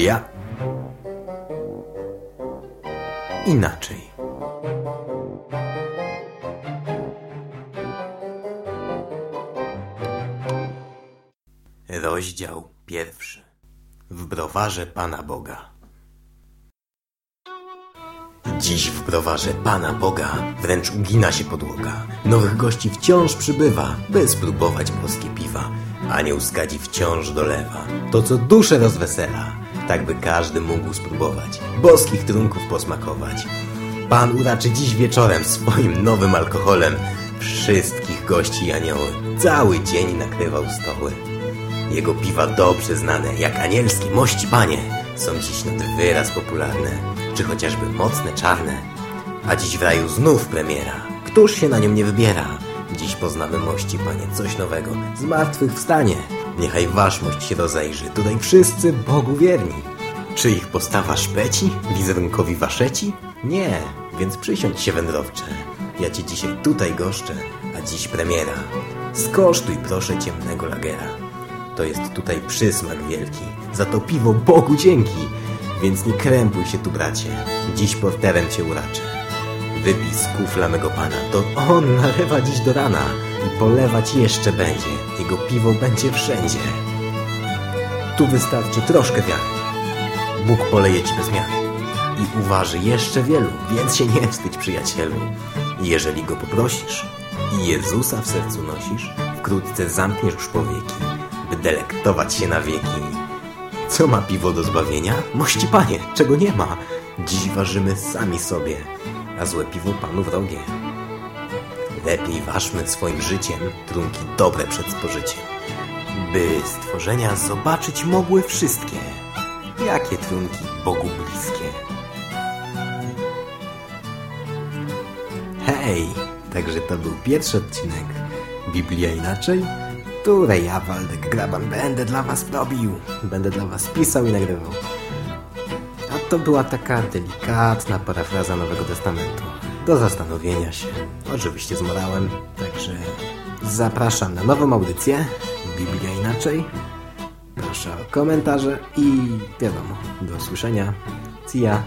Biblia inaczej. Rozdział pierwszy. W browarze Pana Boga. Dziś w browarze Pana Boga wręcz ugina się podłoga. Nowych gości wciąż przybywa, by spróbować boskie piwa. Anioł skadzi wciąż dolewa to, co duszę rozwesela, tak by każdy mógł spróbować, boskich trunków posmakować. Pan uraczy dziś wieczorem swoim nowym alkoholem wszystkich gości anioły. Cały dzień nakrywał stoły. Jego piwa dobrze znane, jak anielskie mości panie, są dziś nad wyraz popularne, czy chociażby mocne czarne. A dziś w raju znów premiera, któż się na nią nie wybiera? Dziś poznamy mości panie coś nowego, z martwych wstanie. Niechaj waszmość się rozejrzy, tutaj wszyscy Bogu wierni. Czy ich postawa szpeci, wizerunkowi waszeci? Nie, więc przysiądź się wędrowcze. Ja cię dzisiaj tutaj goszczę, a dziś premiera. Skosztuj proszę ciemnego lagera. To jest tutaj przysmak wielki, za to piwo Bogu dzięki. Więc nie krępuj się tu, bracie, dziś porterem cię uraczę. Wypij z kufla mego pana, to on nalewa dziś do rana i polewać jeszcze będzie. Jego piwo będzie wszędzie. Tu wystarczy troszkę wiary. Bóg poleje ci bez miary i uważy jeszcze wielu, więc się nie wstydź, przyjacielu. Jeżeli go poprosisz i Jezusa w sercu nosisz, wkrótce zamkniesz już powieki, by delektować się na wieki. Co ma piwo do zbawienia? Mości panie, czego nie ma? Dziś ważymy sami sobie, a złe piwo panu wrogie. Lepiej ważmy swoim życiem trunki dobre przed spożyciem, by stworzenia zobaczyć mogły wszystkie, jakie trunki Bogu bliskie. Hej, także to był pierwszy odcinek Biblia Inaczej, której ja, Waldek Graban, będę dla was robił. Będę dla was pisał i nagrywał. A to była taka delikatna parafraza Nowego Testamentu. Do zastanowienia się. Oczywiście z morałem. Także zapraszam na nową audycję Biblia Inaczej. Proszę o komentarze i wiadomo, do usłyszenia. See ya.